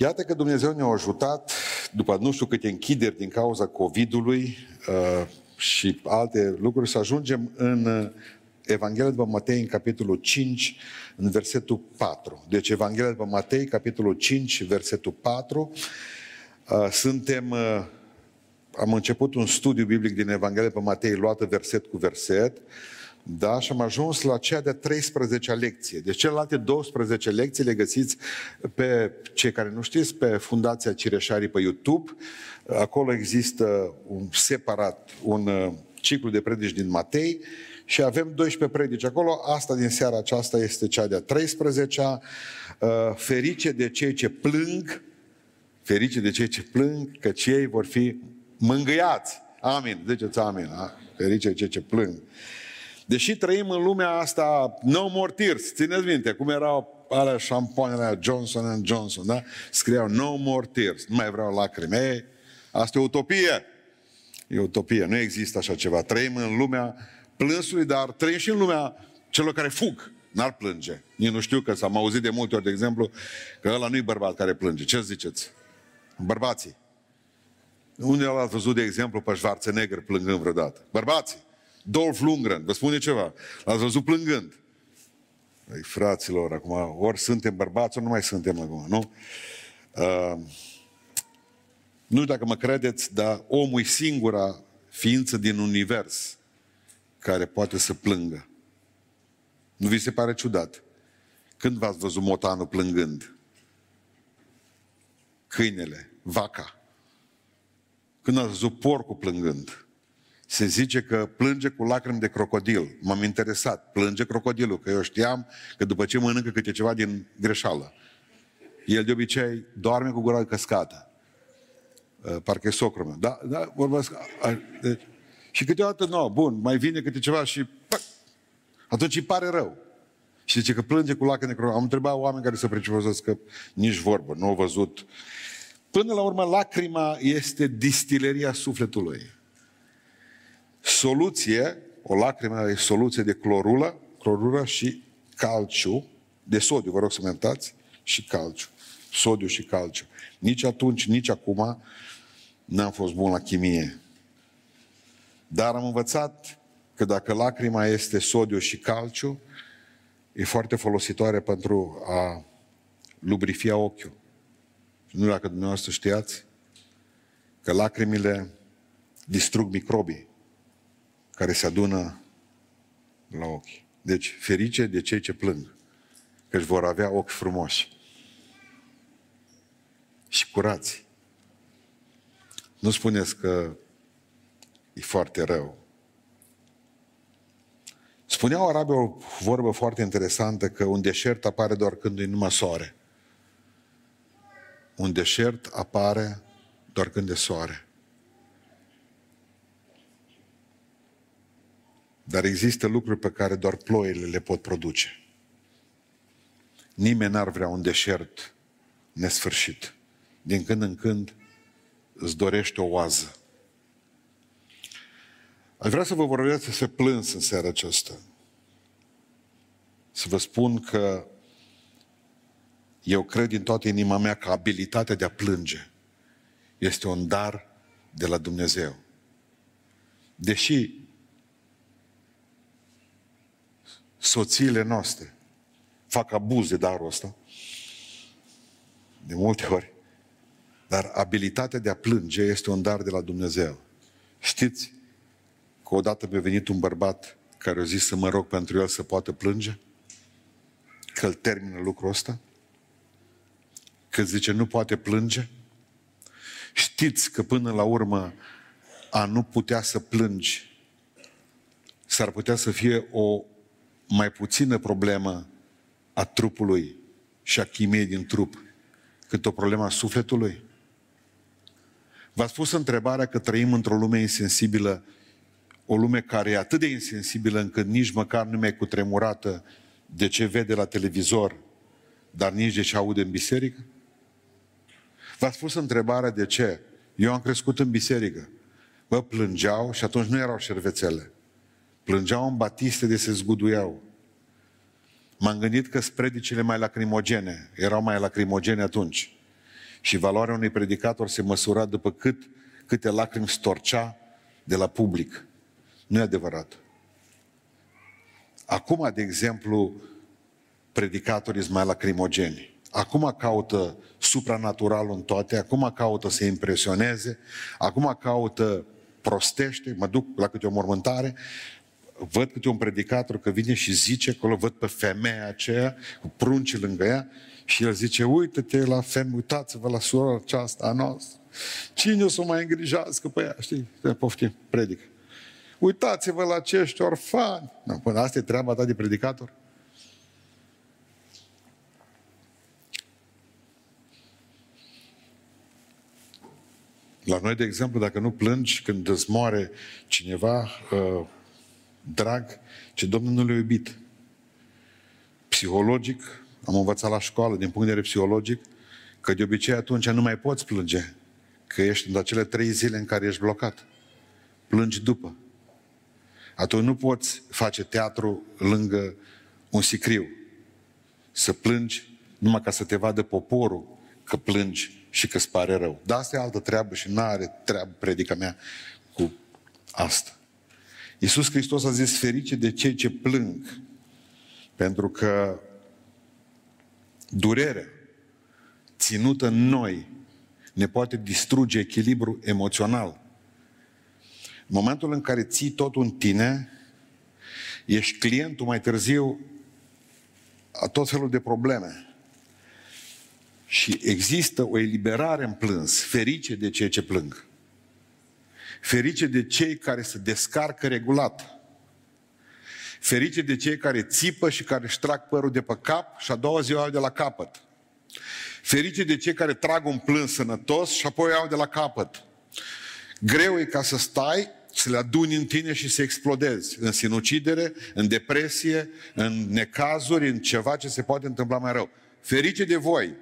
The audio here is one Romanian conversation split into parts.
Iată că Dumnezeu ne-a ajutat, după nu știu câte închideri din cauza COVID-ului uh, și alte lucruri, să ajungem în uh, Evanghelia după Matei, în capitolul 5, în versetul 4. Deci Evanghelia după Matei, capitolul 5, versetul 4. Uh, suntem, uh, am început un studiu biblic din Evanghelia după Matei, luată verset cu verset. Da? Și am ajuns la cea de 13-a lecție. Deci celelalte 12 lecții le găsiți pe cei care nu știți, pe Fundația Cireșarii pe YouTube. Acolo există un separat, un uh, ciclu de predici din Matei și avem 12 predici acolo. Asta din seara aceasta este cea de-a 13-a. Uh, ferice de cei ce plâng, ferice de cei ce plâng, că cei vor fi mângâiați. Amin. Ziceți amin. A? Ferice de cei ce plâng. Deși trăim în lumea asta, no more tears, țineți minte, cum erau alea șampoanele alea Johnson Johnson, da? Scriau no more tears, nu mai vreau lacrimi. Ei, asta e utopie. E utopie, nu există așa ceva. Trăim în lumea plânsului, dar trăim și în lumea celor care fug. N-ar plânge. Nici nu știu că s-am auzit de multe ori, de exemplu, că ăla nu-i bărbat care plânge. Ce ziceți? Bărbații. Unde l-ați văzut, de exemplu, pe Schwarzenegger plângând vreodată? Bărbații. Dolph Lundgren, vă spune ceva. L-ați văzut plângând. Ei, fraților, acum, ori suntem bărbați, ori nu mai suntem acum, nu? Uh, nu știu dacă mă credeți, dar omul e singura ființă din univers care poate să plângă. Nu vi se pare ciudat? Când v-ați văzut motanul plângând? Câinele, vaca. Când ați văzut porcul plângând? Se zice că plânge cu lacrimi de crocodil. M-am interesat. Plânge crocodilul, că eu știam că după ce mănâncă câte ceva din greșeală. El de obicei doarme cu gura căscată. Uh, parcă e socrul meu. Da, da, vorbesc. Deci, și câteodată, nu, bun, mai vine câte ceva și păc, atunci îi pare rău. Și zice că plânge cu lacrimi de crocodil. Am întrebat oameni care se precepăzesc că nici vorbă, nu au văzut. Până la urmă, lacrima este distileria sufletului. Soluție, o lacrimă e soluție de clorulă, clorură și calciu, de sodiu, vă rog să mă și calciu. Sodiu și calciu. Nici atunci, nici acum n-am fost bun la chimie. Dar am învățat că dacă lacrima este sodiu și calciu, e foarte folositoare pentru a lubrifia ochiul. Nu dacă dumneavoastră știați că lacrimile distrug microbii care se adună la ochi. Deci, ferice de cei ce plâng, că își vor avea ochi frumoși și curați. Nu spuneți că e foarte rău. Spuneau arabii o vorbă foarte interesantă că un deșert apare doar când e numai soare. Un deșert apare doar când e soare. Dar există lucruri pe care doar ploile le pot produce. Nimeni n-ar vrea un deșert nesfârșit. Din când în când îți dorește o oază. Aș vrea să vă vorbesc să se plâns în seara aceasta. Să vă spun că eu cred din toată inima mea că abilitatea de a plânge este un dar de la Dumnezeu. Deși soțiile noastre fac abuz de darul ăsta, de multe ori, dar abilitatea de a plânge este un dar de la Dumnezeu. Știți că odată mi-a venit un bărbat care a zis să mă rog pentru el să poată plânge? Că îl termină lucrul ăsta? Că zice nu poate plânge? Știți că până la urmă a nu putea să plângi s-ar putea să fie o mai puțină problemă a trupului și a chimiei din trup cât o problemă a sufletului? V-ați pus întrebarea că trăim într-o lume insensibilă, o lume care e atât de insensibilă încât nici măcar nu mai cutremurată de ce vede la televizor, dar nici de ce aude în biserică? V-ați pus întrebarea de ce? Eu am crescut în biserică. Bă, plângeau și atunci nu erau șervețele. Plângeau în batiste de se zguduiau. M-am gândit că spredicile mai lacrimogene, erau mai lacrimogene atunci. Și valoarea unui predicator se măsura după cât, câte lacrimi storcea de la public. Nu e adevărat. Acum, de exemplu, predicatorii sunt mai lacrimogeni. Acum caută supranaturalul în toate, acum caută să impresioneze, acum caută prostește, mă duc la câte o mormântare, văd câte un predicator că vine și zice acolo, văd pe femeia aceea cu prunci lângă ea și el zice, uite-te la femeie, uitați-vă la sora aceasta a noastră. Cine o să o mai îngrijească pe ea? Știi? Poftim, predică. Uitați-vă la acești orfani. No, până asta e treaba ta de predicator? La noi, de exemplu, dacă nu plângi când îți moare cineva uh, drag, ce Domnul nu l-a iubit. Psihologic, am învățat la școală, din punct de vedere psihologic, că de obicei atunci nu mai poți plânge, că ești în acele trei zile în care ești blocat. Plângi după. Atunci nu poți face teatru lângă un sicriu. Să plângi numai ca să te vadă poporul că plângi și că îți pare rău. Dar asta e altă treabă și nu are treabă predica mea cu asta. Iisus Hristos a zis ferice de cei ce plâng, pentru că durerea ținută în noi ne poate distruge echilibru emoțional. În momentul în care ții totul în tine, ești clientul mai târziu a tot felul de probleme. Și există o eliberare în plâns, ferice de cei ce plâng. Ferice de cei care se descarcă regulat. Ferice de cei care țipă și care își trag părul de pe cap și a doua zi au de la capăt. Ferice de cei care trag un plâns sănătos și apoi au de la capăt. Greu e ca să stai, să le aduni în tine și să explodezi în sinucidere, în depresie, în necazuri, în ceva ce se poate întâmpla mai rău. Ferice de voi,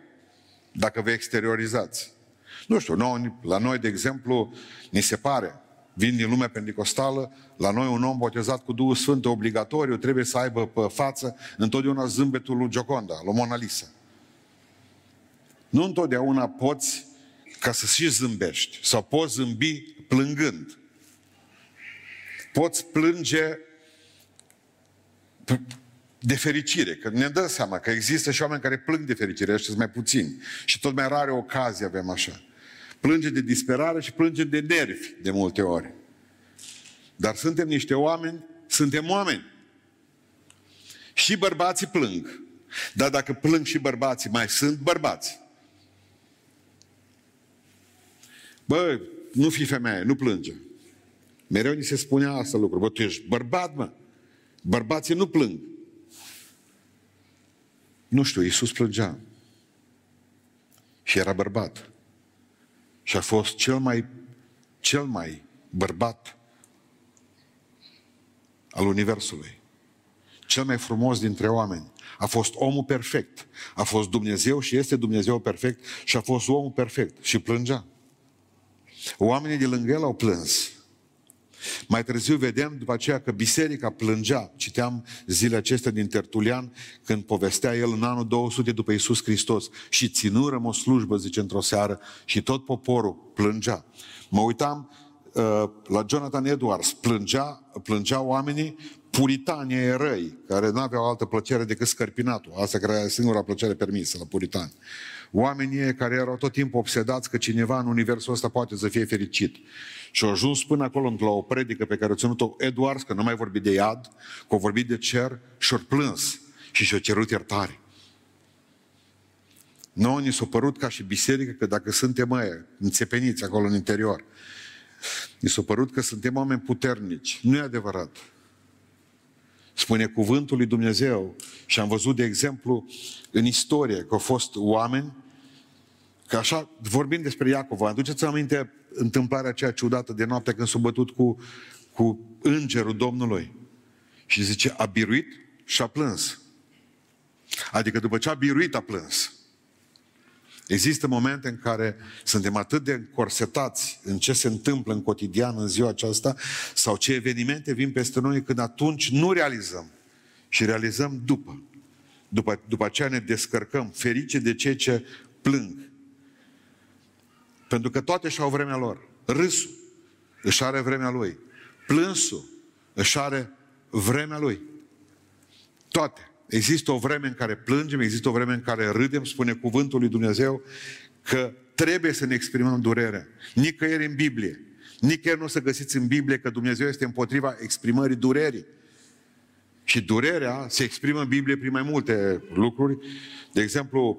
dacă vă exteriorizați. Nu știu, nou, la noi, de exemplu, ni se pare, vin din lumea pentecostală, la noi un om botezat cu Duhul Sfânt obligatoriu trebuie să aibă pe față întotdeauna zâmbetul lui Gioconda, lui Mona Lisa. Nu întotdeauna poți ca să și zâmbești sau poți zâmbi plângând. Poți plânge de fericire, că ne dăm seama că există și oameni care plâng de fericire, ăștia sunt mai puțini. Și tot mai rare ocazie avem așa. Plânge de disperare și plânge de nervi de multe ori. Dar suntem niște oameni, suntem oameni. Și bărbații plâng. Dar dacă plâng și bărbații, mai sunt bărbați. Bă, nu fi femeie, nu plânge. Mereu ni se spunea asta lucru. Bă, tu ești bărbat, mă. Bărbații nu plâng. Nu știu, Iisus plângea. Și era bărbat. Și a fost cel mai, cel mai bărbat al Universului. Cel mai frumos dintre oameni. A fost omul perfect. A fost Dumnezeu și este Dumnezeu perfect și a fost omul perfect. Și plângea. Oamenii de lângă el au plâns. Mai târziu vedem după aceea că biserica plângea. Citeam zilele acestea din Tertulian când povestea el în anul 200 după Iisus Hristos. Și ținurăm o slujbă, zice, într-o seară și tot poporul plângea. Mă uitam uh, la Jonathan Edwards, plângea, plângeau oamenii puritanii răi, care nu aveau altă plăcere decât scărpinatul. Asta care era singura plăcere permisă la puritani. Oamenii care erau tot timpul obsedați că cineva în universul ăsta poate să fie fericit. Și au ajuns până acolo la o predică pe care a ținut-o Edwards, că nu mai vorbit de iad, că a vorbit de cer și au plâns și și-a cerut iertare. Noi ni s-a părut ca și biserică că dacă suntem mai înțepeniți acolo în interior, ni s-a părut că suntem oameni puternici. Nu e adevărat. Spune cuvântul lui Dumnezeu și am văzut, de exemplu, în istorie că au fost oameni Că așa, vorbim despre Iacov, aduceți aminte întâmplarea aceea ciudată de noapte când s-a bătut cu, cu îngerul Domnului. Și zice, a biruit și a plâns. Adică după ce a biruit, a plâns. Există momente în care suntem atât de încorsetați în ce se întâmplă în cotidian în ziua aceasta sau ce evenimente vin peste noi când atunci nu realizăm și realizăm după. După, după aceea ne descărcăm, ferice de cei ce plâng. Pentru că toate și-au vremea lor. Râsul își are vremea lui. Plânsul își are vremea lui. Toate. Există o vreme în care plângem, există o vreme în care râdem, spune cuvântul lui Dumnezeu, că trebuie să ne exprimăm durerea. Nicăieri în Biblie. Nicăieri nu o să găsiți în Biblie că Dumnezeu este împotriva exprimării durerii. Și durerea se exprimă în Biblie prin mai multe lucruri. De exemplu,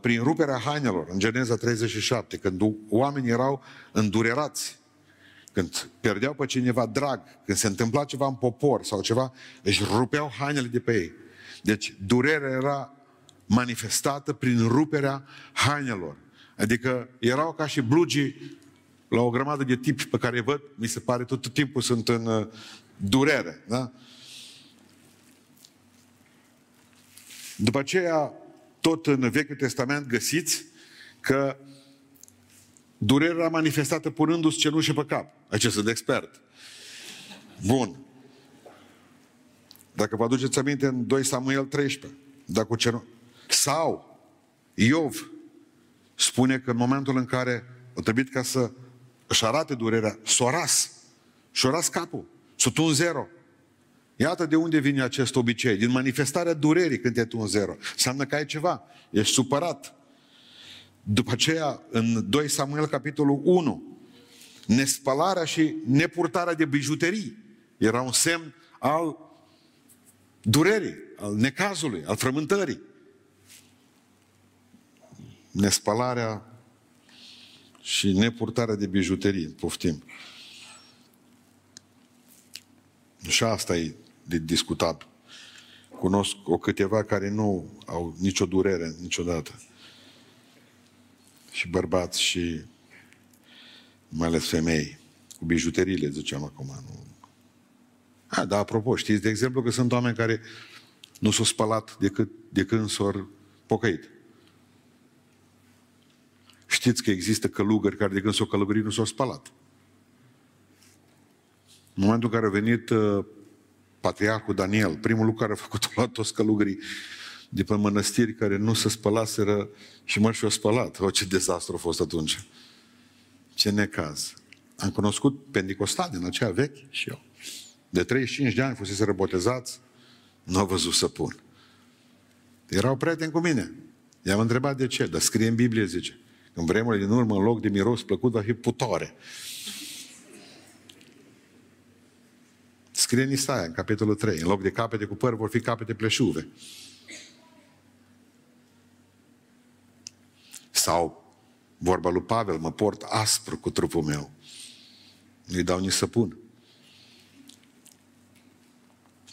prin ruperea hainelor, în Geneza 37, când oamenii erau îndurerați, când pierdeau pe cineva drag, când se întâmpla ceva în popor sau ceva, își rupeau hainele de pe ei. Deci durerea era manifestată prin ruperea hainelor. Adică erau ca și blugii la o grămadă de tipi pe care îi văd, mi se pare tot timpul sunt în uh, durere. Da? După aceea, tot în Vechiul Testament găsiți că durerea era manifestată punându-ți cenușă pe cap. Aici sunt expert. Bun. Dacă vă aduceți aminte în 2 Samuel 13, dacă cenu... Sau Iov spune că în momentul în care a trebuit ca să își arate durerea, s-o ras. Și-o ras capul. S-o tun zero. Iată de unde vine acest obicei. Din manifestarea durerii când te tun zero. Înseamnă că ai ceva. Ești supărat. După aceea, în 2 Samuel, capitolul 1, nespălarea și nepurtarea de bijuterii era un semn al durerii, al necazului, al frământării. Nespălarea și nepurtarea de bijuterii, poftim. Și asta e de discutat. Cunosc o câteva care nu au nicio durere niciodată. Și bărbați și mai ales femei. Cu bijuteriile, ziceam acum. Nu. A, da, apropo, știți, de exemplu, că sunt oameni care nu s-au spălat decât de când s-au pocăit. Știți că există călugări care de când s-au călugărit nu s-au spălat. În momentul în care a venit uh, patriarhul Daniel, primul lucru care a făcut, a luat toți călugării de pe mănăstiri care nu se spălaseră și mă și-au spălat. O, ce dezastru a fost atunci. Ce necaz. Am cunoscut Pentecostal din aceea vechi și eu. De 35 de ani fusese răbotezați, nu au văzut să pun. Erau prieteni cu mine. I-am întrebat de ce, dar scrie în Biblie, zice. În vremurile din urmă, în loc de miros plăcut, va fi putoare. Scrie în Isaia, în capitolul 3, în loc de capete cu păr, vor fi capete pleșuve. Sau, vorba lui Pavel, mă port aspru cu trupul meu. Nu-i dau nici să pun.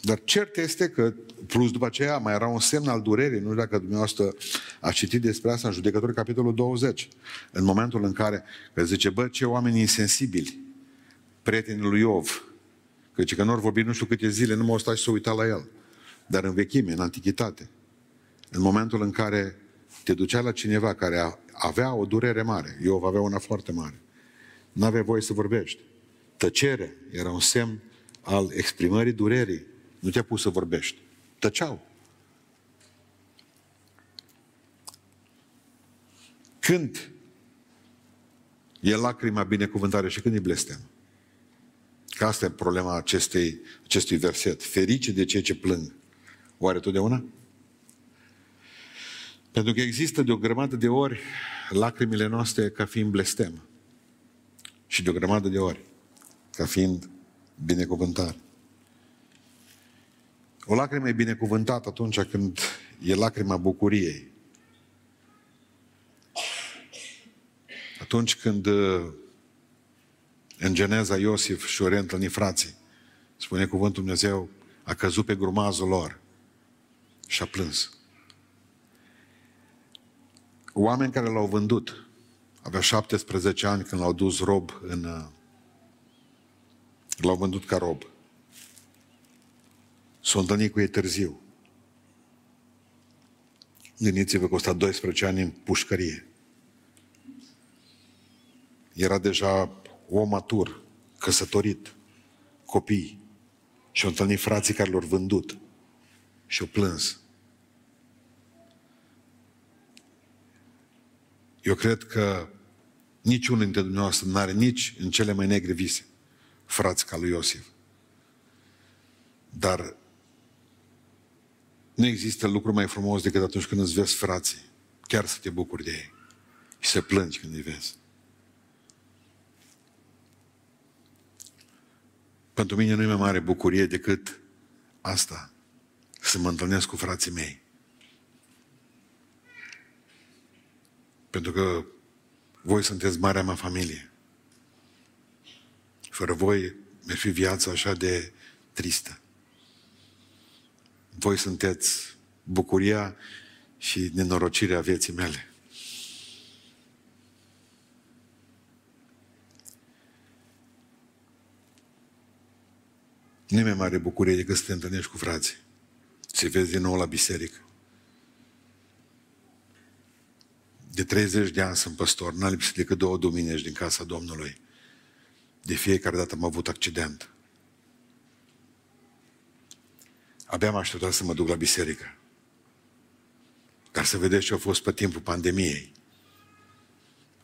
Dar cert este că, plus după aceea, mai era un semn al durerii, nu știu dacă dumneavoastră a citit despre asta în judecători capitolul 20, în momentul în care, că zice, bă, ce oameni insensibili, prietenii lui Iov, că zice că nu ori vorbi nu știu câte zile, nu mă stai să uita la el. Dar în vechime, în antichitate, în momentul în care te ducea la cineva care avea o durere mare, Iov avea una foarte mare, nu avea voie să vorbești. Tăcere era un semn al exprimării durerii nu te-a pus să vorbești. Tăceau. Când e lacrima binecuvântare și când e blestem? Că asta e problema acestei, acestui verset. Ferice de cei ce plâng. Oare totdeauna? Pentru că există de o grămadă de ori lacrimile noastre ca fiind blestem. Și de o grămadă de ori ca fiind binecuvântare. O lacrimă e binecuvântată atunci când e lacrima bucuriei. Atunci când uh, în Geneza Iosif și-o reîntâlnit frații, spune cuvântul Dumnezeu, a căzut pe grumazul lor și a plâns. Oameni care l-au vândut, avea 17 ani când l-au dus rob în... Uh, l-au vândut ca rob. S-a întâlnit cu ei târziu. Gândiți-vă că a stat 12 ani în pușcărie. Era deja om matur, căsătorit, copii. Și au întâlnit frații care l-au vândut. Și au plâns. Eu cred că Niciunul dintre dumneavoastră nu are nici în cele mai negre vise frați ca lui Iosif. Dar nu există lucru mai frumos decât atunci când îți vezi frații. Chiar să te bucuri de ei. Și să plângi când îi vezi. Pentru mine nu e mai mare bucurie decât asta. Să mă întâlnesc cu frații mei. Pentru că voi sunteți marea mea familie. Fără voi mi-ar fi viața așa de tristă. Voi sunteți bucuria și nenorocirea vieții mele. Nu mai mare bucurie decât să te întâlnești cu frații. Să vezi din nou la biserică. De 30 de ani sunt păstor, n-a lipsit decât două duminici din casa Domnului. De fiecare dată am avut accident. Abia am așteptat să mă duc la biserică. Ca să vedeți ce a fost pe timpul pandemiei.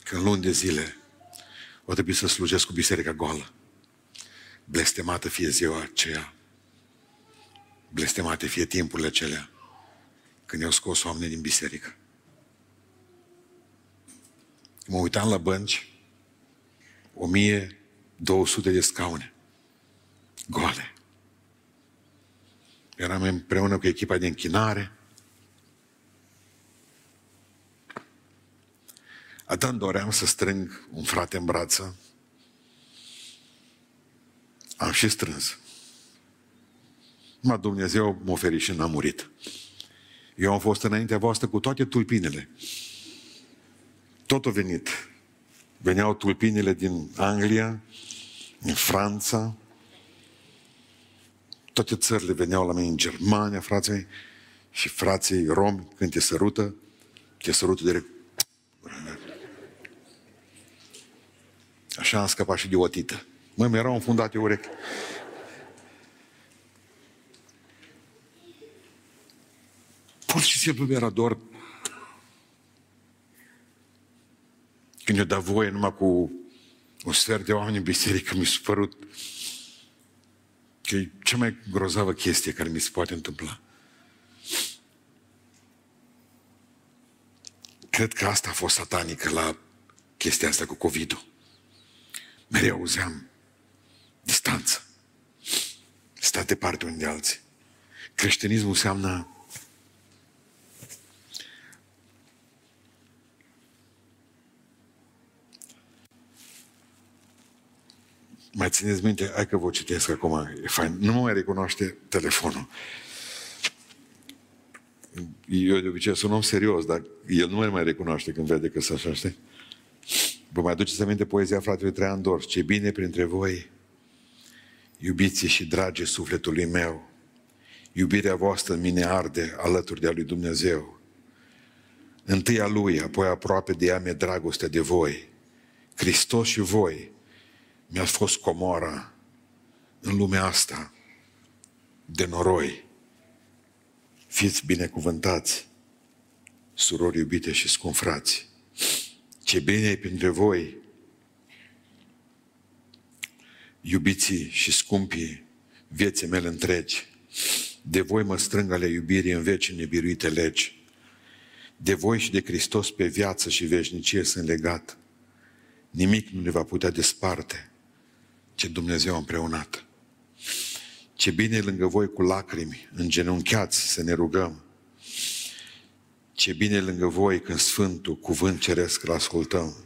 Când luni de zile o trebuie să slujesc cu biserica goală. Blestemată fie ziua aceea. Blestemate fie timpurile acelea când i-au scos oameni din biserică. Mă uitam la bănci, 1200 de scaune, goale. Eram împreună cu echipa de închinare. Atât doream să strâng un frate în brață. Am și strâns. Ma Dumnezeu m-a oferit și n-am murit. Eu am fost înaintea voastră cu toate tulpinele. Tot a venit. Veneau tulpinile din Anglia, din Franța, toate țările veneau la mine în Germania, frații mei, și frații romi, când te sărută, te sărută direct. Așa am scăpat și de o tită. Mă, mi-erau înfundate urechi. Pur și simplu mi-era dor când eu dat voie numai cu un sfert de oameni în biserică, mi s-a părut că e cea mai grozavă chestie care mi se poate întâmpla. Cred că asta a fost satanică la chestia asta cu COVID-ul. Mereu auzeam distanță. Sta departe unii de alții. Creștinismul înseamnă Mai țineți minte? Hai că vă citesc acum. E fain. Nu mă mai recunoaște telefonul. Eu de obicei sunt un om serios, dar el nu mă mai recunoaște când vede că sunt așa, știi? Vă mai aduceți aminte poezia fratelui Traian Dor. Ce bine printre voi, iubiții și dragi sufletului meu, iubirea voastră în mine arde alături de a lui Dumnezeu. Întâi a lui, apoi aproape de ea mi-e dragostea de voi. Hristos și voi, mi-a fost comora în lumea asta de noroi. Fiți binecuvântați, surori iubite și scumfrați. Ce bine e printre voi, iubiții și scumpii vieții mele întregi. De voi mă strâng ale iubirii în veci nebiruite legi. De voi și de Hristos pe viață și veșnicie sunt legat. Nimic nu ne va putea desparte ce Dumnezeu a împreunat. Ce bine e lângă voi cu lacrimi, îngenunchiați să ne rugăm. Ce bine e lângă voi când Sfântul Cuvânt Ceresc îl ascultăm.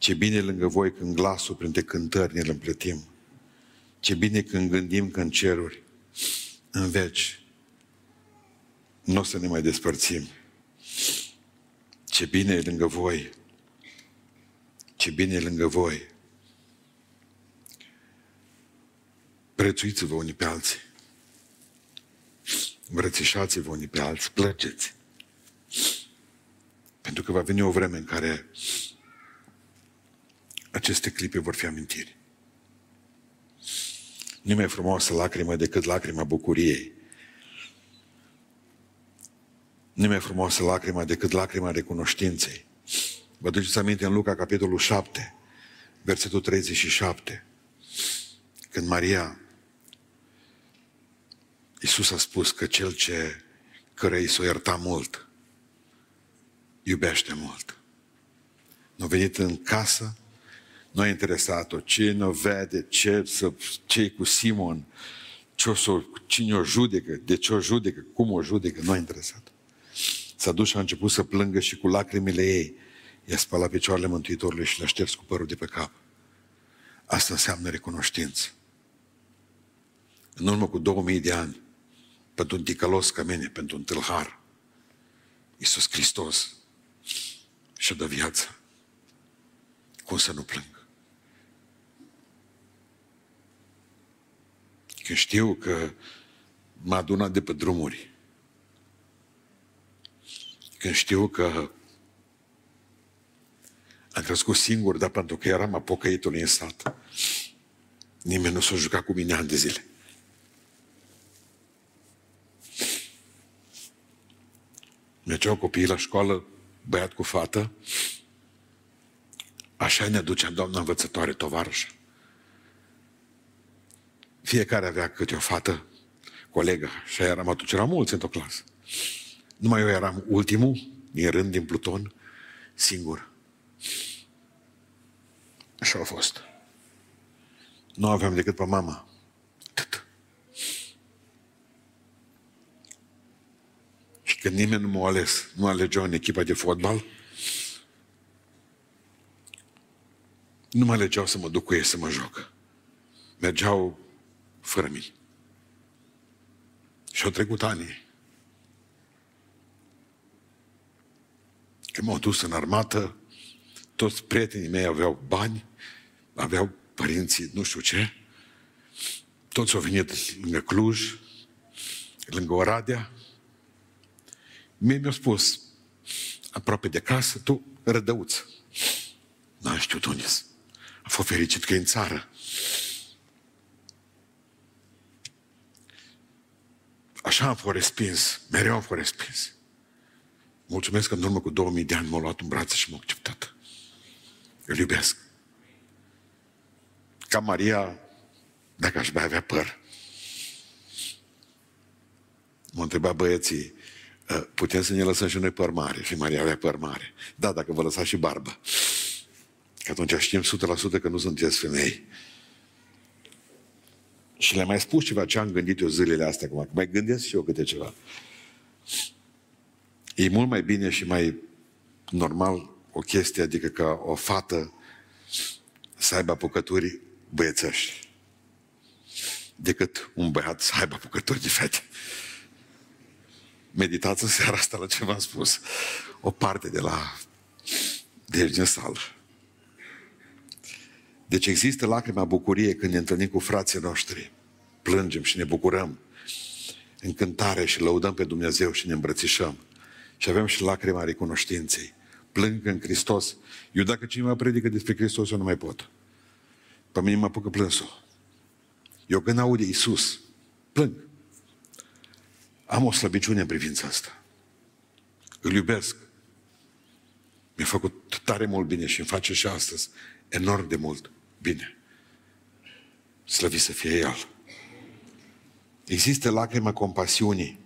Ce bine e lângă voi când glasul printre cântări ne-l împletim. Ce bine când gândim că în ceruri, în veci, nu o să ne mai despărțim. Ce bine e lângă voi. Ce bine e lângă voi. Prețuiți-vă unii pe alții. Îmbrățișați-vă unii pe alții, plăceți. Pentru că va veni o vreme în care aceste clipe vor fi amintiri. Nu mai frumoasă lacrimă decât lacrima bucuriei. Nu mai frumoasă lacrima decât lacrima recunoștinței. Vă aduceți aminte în Luca, capitolul 7, versetul 37, când Maria, Iisus a spus că cel ce cărei s-o ierta mult, iubește mult. Nu a venit în casă, nu a interesat-o cine o vede, ce, să, ce cu Simon, ce o să, cine o judecă, de ce o judecă, cum o judecă, nu a interesat. S-a dus și a început să plângă și cu lacrimile ei i-a spălat picioarele Mântuitorului și le-a șters cu părul de pe cap. Asta înseamnă recunoștință. În urmă cu 2000 de ani, pentru un ticălos ca mine, pentru un tâlhar, Iisus Hristos și-a dat viață. Cum să nu plâng? Că știu că m-a adunat de pe drumuri. Când știu că am crescut singur, dar pentru că eram apocăitul în sat. Nimeni nu s-a jucat cu mine ani de zile. Mergeau copiii la școală, băiat cu fată, așa ne ducea doamna învățătoare tovarășă. Fiecare avea câte o fată, colegă, și eram atunci, eram mulți într-o clasă. Numai eu eram ultimul, din rând, din pluton, singur. Așa a fost. Nu aveam decât pe mama. Atât. Și când nimeni nu m-a ales, nu alegeau în echipa de fotbal, nu mă alegeau să mă duc cu ei să mă joc. Mergeau fără mine. Și au trecut ani. Când m-au dus în armată, toți prietenii mei aveau bani, aveau părinții nu știu ce, toți au venit lângă Cluj, lângă Oradea. Mie mi-a spus, aproape de casă, tu rădăuț. N-am știut unde A fost fericit că e în țară. Așa am fost respins, mereu am fost respins. Mulțumesc că în urmă cu 2000 de ani m-a luat în brațe și m-a acceptat. Îl iubesc. Ca Maria, dacă aș mai avea păr. M-a întrebat băieții, ă, putem să ne lăsăm și noi păr mare? Și Maria avea păr mare. Da, dacă vă lăsați și barbă. Că atunci știm 100% că nu sunteți femei. Și le-am mai spus ceva ce am gândit eu zilele astea acum. Mai gândesc și eu câte ceva. E mult mai bine și mai normal o chestie, adică ca o fată să aibă apucături băiețăși decât un băiat să aibă apucături de fete. Meditați în seara asta la ce v-am spus. O parte de la de aici din sală. Deci există lacrima bucurie când ne întâlnim cu frații noștri. Plângem și ne bucurăm în cântare și lăudăm pe Dumnezeu și ne îmbrățișăm. Și avem și lacrima recunoștinței plâng în Hristos. Eu dacă cineva predică despre Hristos, eu nu mai pot. Pe mine mă apucă plânsul. Eu când aud Iisus, plâng. Am o slăbiciune în privința asta. Îl iubesc. Mi-a făcut tare mult bine și îmi face și astăzi enorm de mult bine. Slăvit să fie El. Există lacrima compasiunii.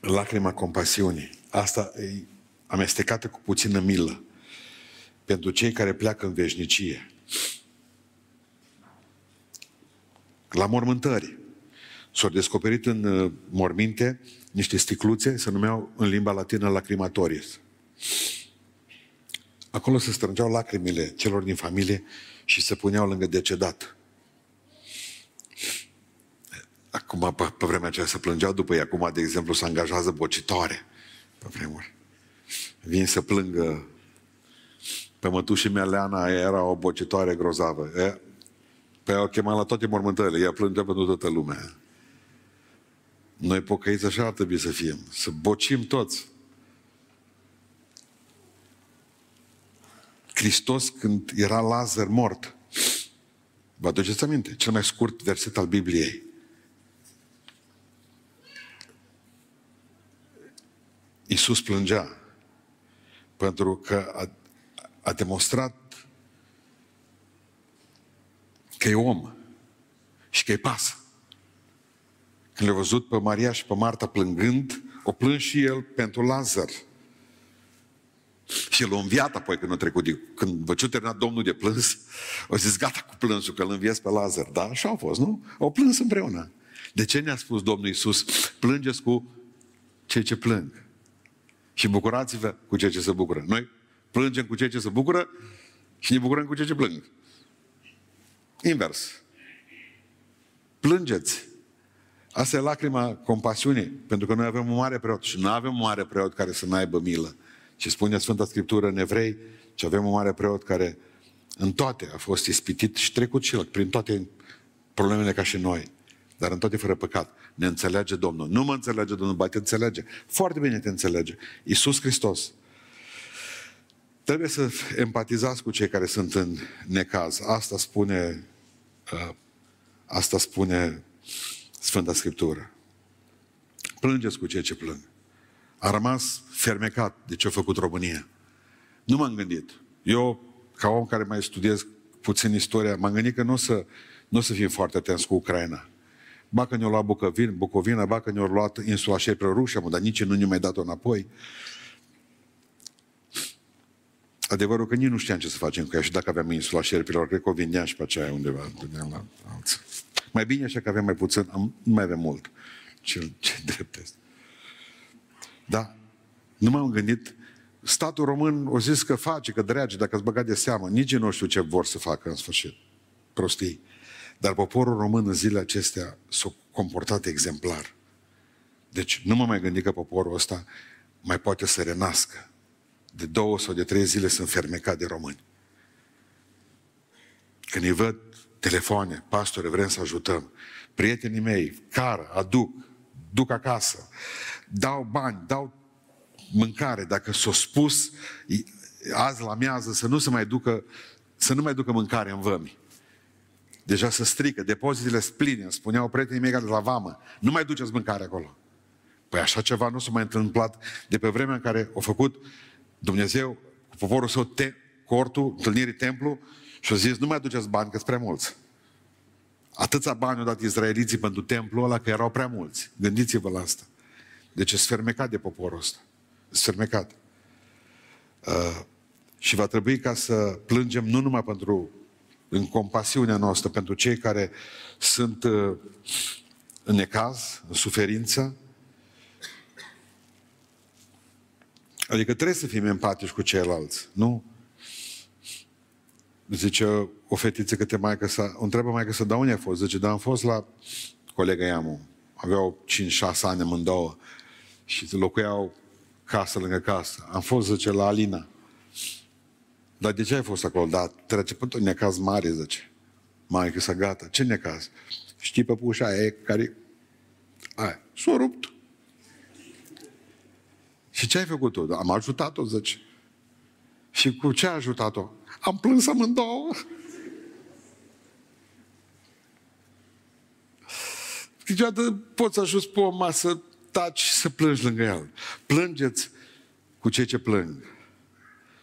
Lacrima compasiunii. Asta e amestecată cu puțină milă pentru cei care pleacă în veșnicie. La mormântări s-au descoperit în uh, morminte niște sticluțe, se numeau în limba latină lacrimatories. Acolo se strângeau lacrimile celor din familie și se puneau lângă decedat. Acum, pe, pe vremea aceea se plângeau după ei. Acum, de exemplu, se angajează bocitoare pe vremuri. Vin să plângă pe mătușii mea, Leana, era o bocitoare grozavă. E, pe ea o chema la toate mormântările, ea plângea pentru toată lumea. Noi pocăiți așa ar trebui să fim, să bocim toți. Hristos când era Lazar mort, vă aduceți aminte, cel mai scurt verset al Bibliei. Iisus plângea Pentru că a, a demonstrat că e om și că îi pasă. Când le-a văzut pe Maria și pe Marta plângând, o plâns și el pentru Lazar. Și el a înviat apoi când a trecut, de, când vă ce terminat Domnul de plâns, a zis gata cu plânsul, că îl înviez pe Lazar. Da, așa a fost, nu? Au plâns împreună. De ce ne-a spus Domnul Iisus? Plângeți cu cei ce plâng. Și bucurați-vă cu cei ce se bucură. Noi plângem cu cei ce se bucură și ne bucurăm cu cei ce plâng. Invers. Plângeți. Asta e lacrima compasiunii, pentru că noi avem un mare preot și nu avem un mare preot care să n-aibă milă. Și spune Sfânta Scriptură în evrei că avem un mare preot care în toate a fost ispitit și trecut și el prin toate problemele ca și noi, dar în toate fără păcat. Ne înțelege Domnul. Nu mă înțelege Domnul, ba te înțelege. Foarte bine te înțelege. Iisus Hristos. Trebuie să empatizați cu cei care sunt în necaz. Asta spune, uh, asta spune Sfânta Scriptură. Plângeți cu cei ce plâng. A rămas fermecat de ce a făcut România. Nu m-am gândit. Eu, ca om care mai studiez puțin istoria, m-am gândit că nu o să, nu o să fim foarte atenți cu Ucraina. Ba că ne-au luat Bucovina, Bucovina, ba că ne-au luat insula Șepre Rușia, dar nici nu ne mai dat-o înapoi. Adevărul că nici nu știam ce să facem cu ea și dacă aveam insula șerpilor, cred că o vindeam și pe aceea undeva, la alții. Mai bine așa că avem mai puțin, am, nu mai avem mult. Ce, ce drept este. Da. Nu m-am gândit. Statul român o zis că face, că drage, dacă ați băgat de seamă. Nici nu știu ce vor să facă în sfârșit. Prostii. Dar poporul român în zilele acestea s-a comportat exemplar. Deci nu mă mai gândit că poporul ăsta mai poate să renască. De două sau de trei zile sunt fermecat de români. Când îi văd telefoane, pastore, vrem să ajutăm. Prietenii mei, cară, aduc, duc acasă, dau bani, dau mâncare. Dacă s-o spus azi la miază să nu se mai ducă, să nu mai ducă mâncare în vămi. Deja se strică, depozitele spline, spuneau prietenii mei de la vamă, nu mai duceți mâncare acolo. Păi așa ceva nu s-a mai întâmplat de pe vremea în care a făcut Dumnezeu cu poporul său te, cortul, întâlnirii templu, și au zis, nu mai aduceți bani, că prea mulți. Atâția bani au dat izraeliții pentru templul ăla, că erau prea mulți. Gândiți-vă la asta. Deci e sfermecat de poporul ăsta. Sfermecat. Uh, și va trebui ca să plângem nu numai pentru în compasiunea noastră pentru cei care sunt uh, în necaz, în suferință. Adică trebuie să fim empatici cu ceilalți, nu? Zice o fetiță că te mai să, o întreabă mai că să dau unde a fost? Zice, dar am fost la colega Iamu. Aveau 5-6 ani amândouă și locuiau casă lângă casă. Am fost, zice, la Alina. Dar de ce ai fost acolo? Da, trece pe tot necaz mare, zice. Mai că s-a gata. Ce necaz? Știi pe pușa aia care... Aia. S-a rupt. Și ce ai făcut tu? Am ajutat-o, zice. Și cu ce a ajutat-o? Am plâns amândouă. Câteodată poți să ajuți pe o masă, taci să plângi lângă el. Plângeți cu cei ce plâng.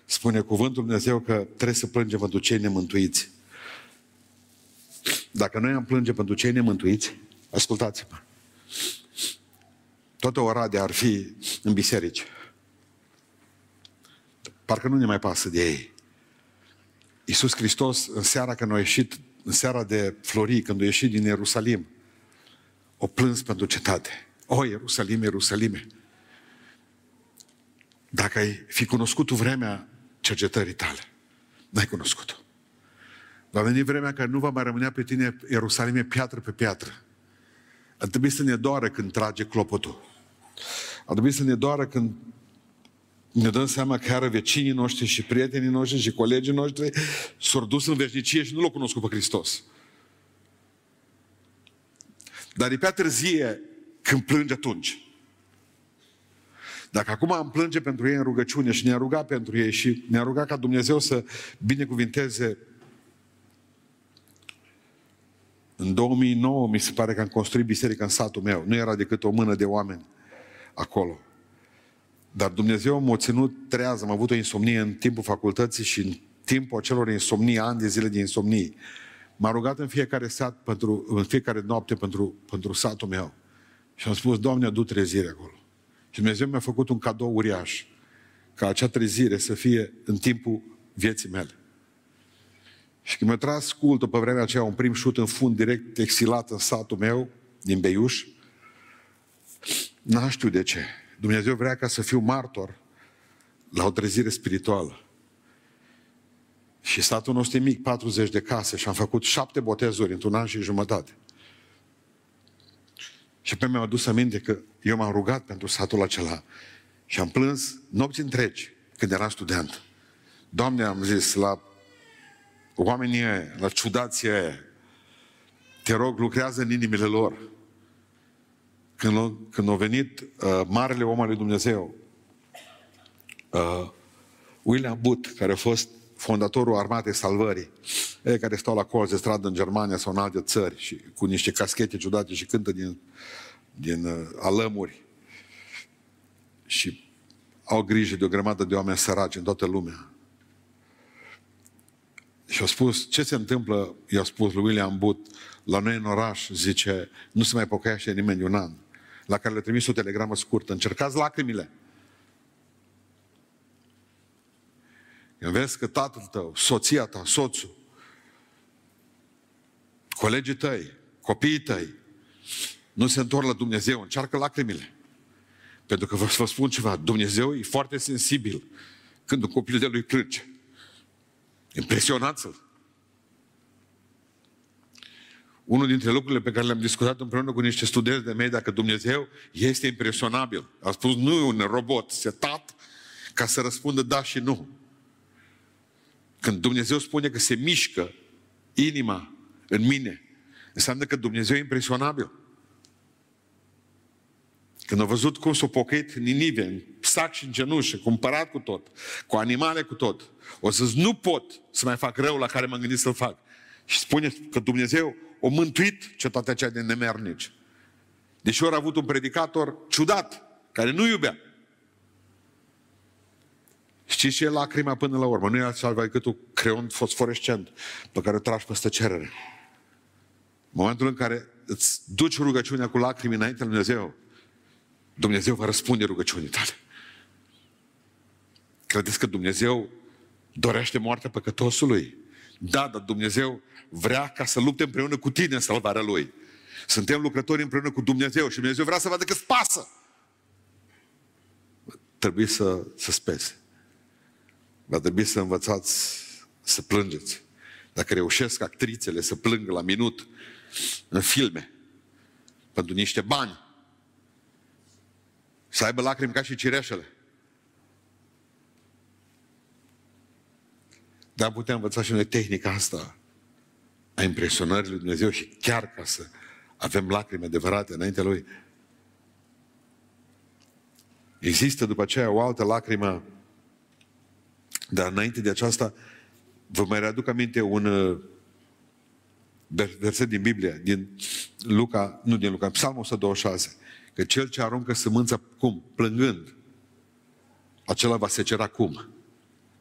Spune cuvântul Dumnezeu că trebuie să plângem pentru cei nemântuiți. Dacă noi am plânge pentru cei nemântuiți, ascultați-mă. Toată Oradea ar fi în biserici. Parcă nu ne mai pasă de ei. Iisus Hristos, în seara când a ieșit, în seara de florii, când a ieșit din Ierusalim, o plâns pentru cetate. O, Ierusalim, Ierusalime! Dacă ai fi cunoscut tu vremea cercetării tale, n-ai cunoscut-o. Va veni vremea care nu va mai rămânea pe tine Ierusalime piatră pe piatră. Ar trebui să ne doară când trage clopotul. Ar trebui să ne doară când ne dăm seama că iară vecinii noștri și prietenii noștri și colegii noștri s-au dus în veșnicie și nu l-au cunoscut pe Hristos. Dar e prea târzie când plânge atunci. Dacă acum am plânge pentru ei în rugăciune și ne-a rugat pentru ei și ne-a rugat ca Dumnezeu să binecuvinteze în 2009 mi se pare că am construit biserica în satul meu. Nu era decât o mână de oameni acolo. Dar Dumnezeu m-a ținut treaz, am avut o insomnie în timpul facultății și în timpul acelor insomnii, ani de zile de insomnii. M-a rugat în fiecare, sat pentru, în fiecare noapte pentru, pentru satul meu. Și am spus, Doamne, adu trezire acolo. Și Dumnezeu mi-a făcut un cadou uriaș, ca acea trezire să fie în timpul vieții mele. Și când mi-a tras cultul pe vremea aceea, un prim șut în fund direct exilat în satul meu, din Beiuș, n știu de ce. Dumnezeu vrea ca să fiu martor la o trezire spirituală. Și satul nostru e mic, 40 de case și am făcut șapte botezuri într-un an și jumătate. Și pe mi-am adus aminte că eu m-am rugat pentru satul acela și am plâns nopți întregi când eram student. Doamne, am zis, la oamenii aia, la ciudații aia, te rog, lucrează în inimile lor. Când a, când a venit uh, marele om al lui Dumnezeu, uh, William Booth, care a fost fondatorul armatei salvării, ei care stau la colț de stradă în Germania sau în alte țări și cu niște caschete ciudate și cântă din, din uh, alămuri. Și au grijă de o grămadă de oameni săraci în toată lumea. Și au spus, ce se întâmplă, i-a spus lui William Booth, la noi în oraș, zice, nu se mai pocăiește nimeni un an, la care le trimis o telegramă scurtă, încercați lacrimile. Când vezi că tatăl tău, soția ta, soțul, colegii tăi, copiii tăi, nu se întorc la Dumnezeu, încearcă lacrimile. Pentru că vă, vă spun ceva, Dumnezeu e foarte sensibil când un copil de lui plânge. Impresionați-l. Unul dintre lucrurile pe care le-am discutat împreună cu niște studenți de mei, dacă Dumnezeu este impresionabil. A spus, nu e un robot setat ca să răspundă da și nu. Când Dumnezeu spune că se mișcă inima în mine, înseamnă că Dumnezeu e impresionabil. Când a văzut cum s-a pocăit Ninive, în sac și în genușă, cumpărat cu tot, cu animale cu tot, o să nu pot să mai fac rău la care m-am gândit să-l fac. Și spune că Dumnezeu o mântuit cetatea aceea de nemernici. Deși ori a avut un predicator ciudat, care nu iubea. Știți ce e lacrima până la urmă? Nu e altceva decât un creon fosforescent pe care o tragi peste cerere. În momentul în care îți duci rugăciunea cu lacrimi înainte lui Dumnezeu, Dumnezeu va răspunde rugăciunii tale. Credeți că Dumnezeu dorește moartea păcătosului? Da, dar Dumnezeu vrea ca să lupte împreună cu tine în salvarea Lui. Suntem lucrători împreună cu Dumnezeu și Dumnezeu vrea să vadă că îți pasă. Trebuie să, să spese. Va trebui să învățați să plângeți. Dacă reușesc actrițele să plângă la minut în filme pentru niște bani, să aibă lacrimi ca și cireșele. Dar putem învăța și noi tehnica asta a impresionării lui Dumnezeu și chiar ca să avem lacrimi adevărate înaintea Lui. Există după aceea o altă lacrimă, dar înainte de aceasta vă mai readuc aminte un uh, verset din Biblie, din Luca, nu din Luca, Psalmul 126, că cel ce aruncă sămânța cum? Plângând. Acela va secera cum?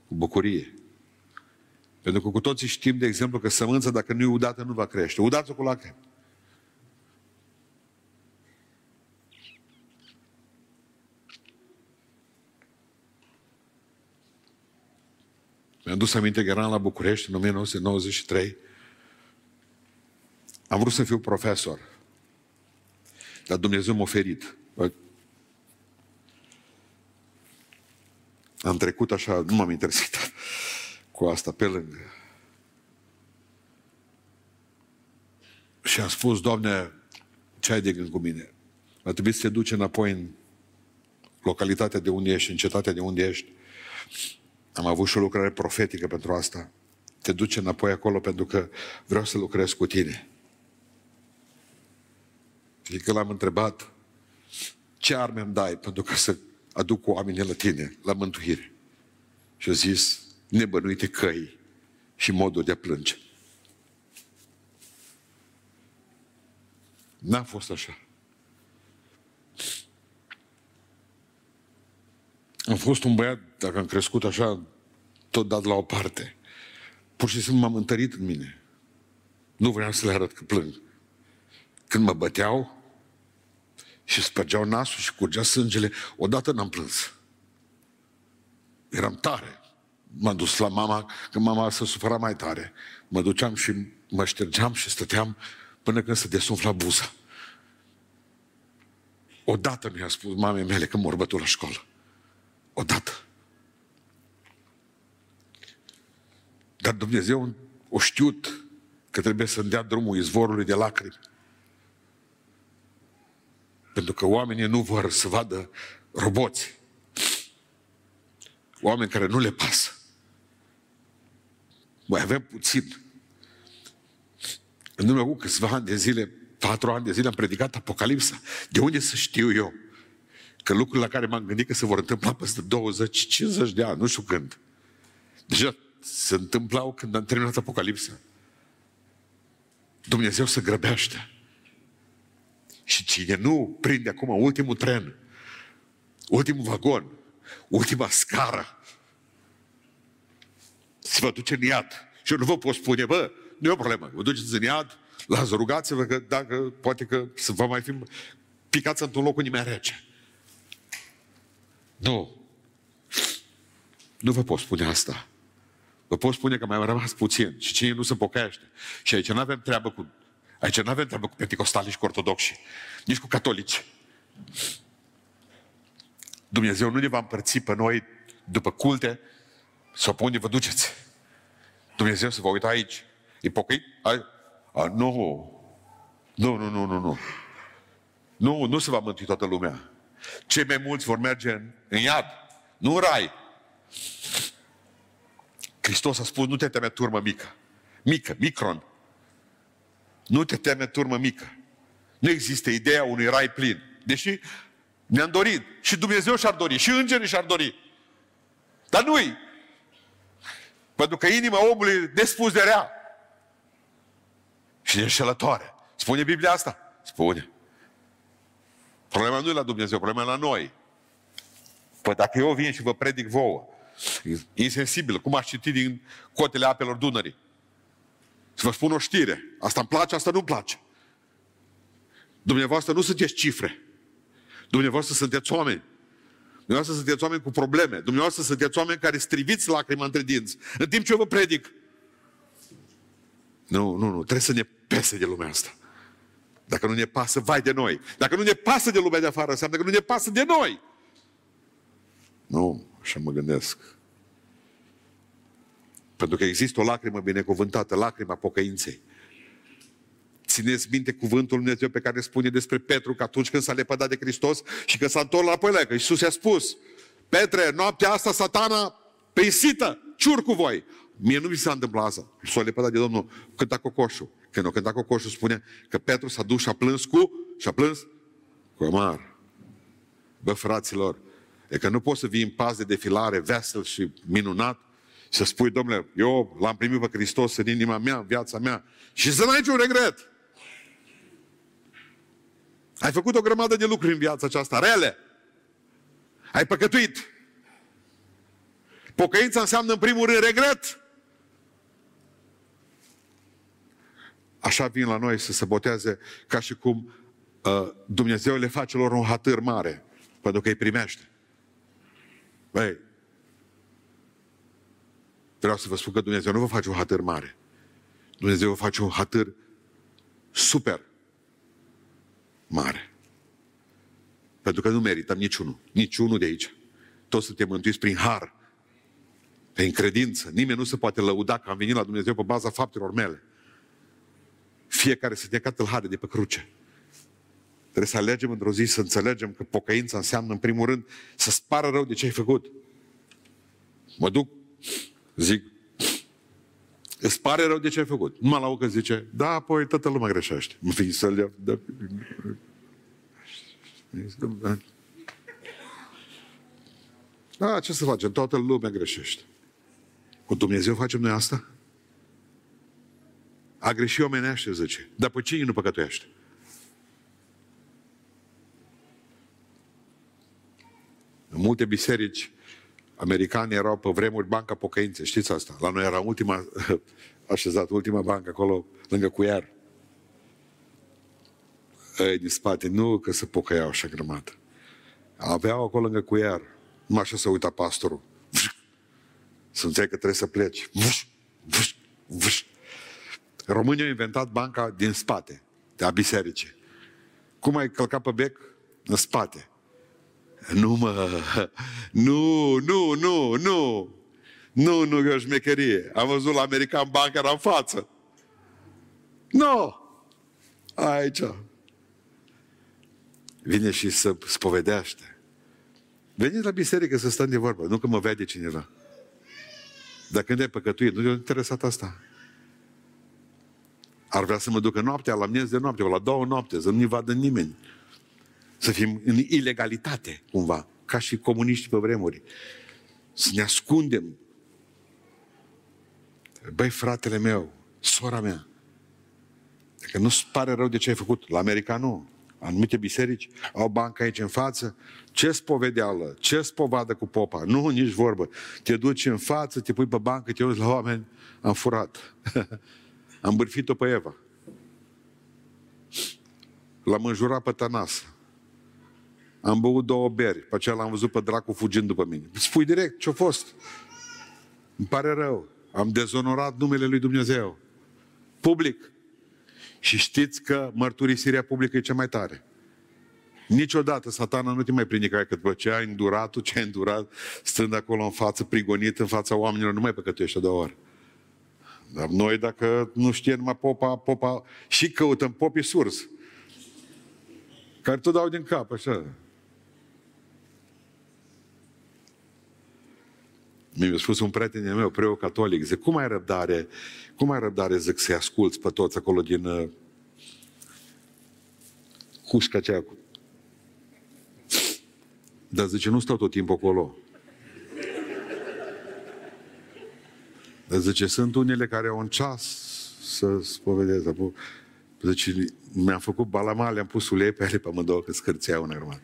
Cu bucurie. Pentru că cu toții știm, de exemplu, că sămânța, dacă nu e udată, nu va crește. Udați-o cu lacrimi. Mi-am dus aminte că eram la București în 1993. Am vrut să fiu profesor. Dar Dumnezeu m-a oferit. Am trecut așa, nu m-am interesat cu asta pe lângă. Și am spus, Doamne, ce ai de gând cu mine? Va trebui să te duci înapoi în localitatea de unde ești, în cetatea de unde ești. Am avut și o lucrare profetică pentru asta. Te duci înapoi acolo pentru că vreau să lucrez cu tine. Și că l-am întrebat, ce arme îmi dai pentru ca să aduc oamenii la tine, la mântuire? Și a zis, nebănuite căi și modul de a plânge. N-a fost așa. Am fost un băiat, dacă am crescut așa, tot dat la o parte. Pur și simplu m-am întărit în mine. Nu vreau să le arăt că plâng. Când mă băteau și spărgeau nasul și curgea sângele, odată n-am plâns. Eram tare. M-am dus la mama, că mama se supăra mai tare. Mă duceam și mă ștergeam și stăteam până când se desumfla buza. Odată mi-a spus mamei mele că mă la școală. Odată. Dar Dumnezeu o știut că trebuie să-mi dea drumul izvorului de lacrimi. Pentru că oamenii nu vor să vadă roboți. Oameni care nu le pasă. Mai avem puțin. În urmă cu câțiva ani de zile, patru ani de zile am predicat Apocalipsa. De unde să știu eu că lucrurile la care m-am gândit că se vor întâmpla peste 20-50 de ani, nu știu când. Deja se întâmplau când am terminat Apocalipsa. Dumnezeu se grăbește. Și cine nu prinde acum ultimul tren, ultimul vagon, ultima scară, se va duce în iad. Și eu nu vă pot spune, bă, nu e o problemă, vă duceți în iad, las rugați-vă că dacă poate că să vă mai fi picați într-un loc unde mai rece. Nu. Nu vă pot spune asta. Vă pot spune că mai am rămas puțin și cine nu se pocăiește. Și aici nu avem treabă cu Aici nu avem treabă cu pentecostali și cu ortodoxi, nici cu catolici. Dumnezeu nu ne va împărți pe noi după culte sau pe unde vă duceți. Dumnezeu se va uita aici. E pocăit? Ai? A, nu. Nu, nu, nu, nu, nu. Nu, nu se va mântui toată lumea. Cei mai mulți vor merge în, în iad, nu în rai. Hristos a spus, nu te teme turmă mică. Mică, micron. Nu te teme turmă mică. Nu există ideea unui rai plin. Deși ne-am dorit. Și Dumnezeu și-ar dori. Și îngerii și-ar dori. Dar nu-i. Pentru că inima omului nespus de rea. Și e înșelătoare. Spune Biblia asta? Spune. Problema nu e la Dumnezeu, problema e la noi. Păi dacă eu vin și vă predic vouă, insensibil, cum aș citi din cotele apelor Dunării, să vă spun o știre. Asta îmi place, asta nu-mi place. Dumneavoastră nu sunteți cifre. Dumneavoastră sunteți oameni. Dumneavoastră sunteți oameni cu probleme. Dumneavoastră sunteți oameni care striviți lacrima între dinți. În timp ce eu vă predic. Nu, nu, nu. Trebuie să ne pese de lumea asta. Dacă nu ne pasă, vai de noi. Dacă nu ne pasă de lumea de afară, înseamnă că nu ne pasă de noi. Nu, așa mă gândesc. Pentru că există o lacrimă binecuvântată, lacrima pocăinței. Țineți minte cuvântul Lui Dumnezeu pe care spune despre Petru că atunci când s-a lepădat de Hristos și că s-a întors la la că Iisus i-a spus, Petre, noaptea asta satana peisită, ciur cu voi. Mie nu mi s-a întâmplat asta. S-a lepădat de Domnul, cânta cocoșul. Când o cânta cocoșul spune că Petru s-a dus și a plâns cu, și a plâns cu amar. Bă, fraților, e că nu poți să vii în pas de defilare vesel și minunat să spui, domnule, eu l-am primit pe Hristos în inima mea, în viața mea și să n-ai niciun regret. Ai făcut o grămadă de lucruri în viața aceasta, rele. Ai păcătuit. Pocăința înseamnă în primul rând regret. Așa vin la noi să se boteze ca și cum uh, Dumnezeu le face lor un hatâr mare, pentru că îi primește. Băi, vreau să vă spun că Dumnezeu nu vă face un hatâr mare. Dumnezeu vă face un hatâr super mare. Pentru că nu merităm niciunul. Niciunul de aici. Toți suntem mântuiți prin har. Prin credință. Nimeni nu se poate lăuda că am venit la Dumnezeu pe baza faptelor mele. Fiecare să dea tâlhare de pe cruce. Trebuie să alegem într-o zi să înțelegem că pocăința înseamnă, în primul rând, să spară rău de ce ai făcut. Mă duc, zic, îți pare rău de ce ai făcut. Numai la că zice, da, apoi toată lumea greșește. Mă fi să le da. da, ce să facem? Toată lumea greșește. Cu Dumnezeu facem noi asta? A greșit omenește, zice. Dar pe cine nu păcătuiește? În multe biserici Americanii erau pe vremuri banca pocăinței, știți asta? La noi era ultima, așezat, ultima bancă acolo, lângă cuiar. Ei din spate, nu că se pocăiau așa grămadă. Aveau acolo lângă cuiar. Numai așa se uita pastorul. Să înțeleg că trebuie să pleci. Vuș, vuș, vuș. Românii au inventat banca din spate, de a bisericii. Cum ai călcat pe bec? În spate. Nu, mă, nu, nu, nu, nu. Nu, nu, e o șmecherie. Am văzut la American Bank, era în față. Nu! No. Aici. Vine și să spovedește. Veniți la biserică să stăm de vorbă, nu că mă vede cineva. Dar când e păcătuit, nu e interesat asta. Ar vrea să mă ducă noaptea, la miez de noapte, la două noapte, să nu-mi vadă nimeni. Să fim în ilegalitate, cumva, ca și comuniști pe vremuri. Să ne ascundem. Băi, fratele meu, sora mea, dacă nu-ți pare rău de ce ai făcut, la America nu. Anumite biserici au bancă aici în față. Ce spovedeală? Ce spovadă cu popa? Nu, nici vorbă. Te duci în față, te pui pe bancă, te uiți la oameni, am furat. am bârfit-o pe Eva. L-am înjurat pe Tănasă. Am băut două beri, pe aceea l-am văzut pe dracu fugind după mine. Spui direct ce-a fost. Îmi pare rău. Am dezonorat numele lui Dumnezeu. Public. Și știți că mărturisirea publică e cea mai tare. Niciodată satana nu te mai prinde ca că după ce ai îndurat tu, ce ai îndurat, stând acolo în față, prigonit în fața oamenilor, nu mai păcătuiești a doua ori. Dar noi, dacă nu știe numai popa, popa, și căutăm popii surs. Care tot dau din cap, așa. Mi-a spus un prieten meu, preot catolic, zic, cum ai răbdare, cum ai răbdare, zic, să-i asculți pe toți acolo din uh, cușca aceea. Cu... Dar zice, nu stau tot timpul acolo. Dar zice, sunt unele care au un ceas să spovedeze. Zice, mi-am făcut balamale, am pus ulei pe ele pe amândouă că scârțeau normal.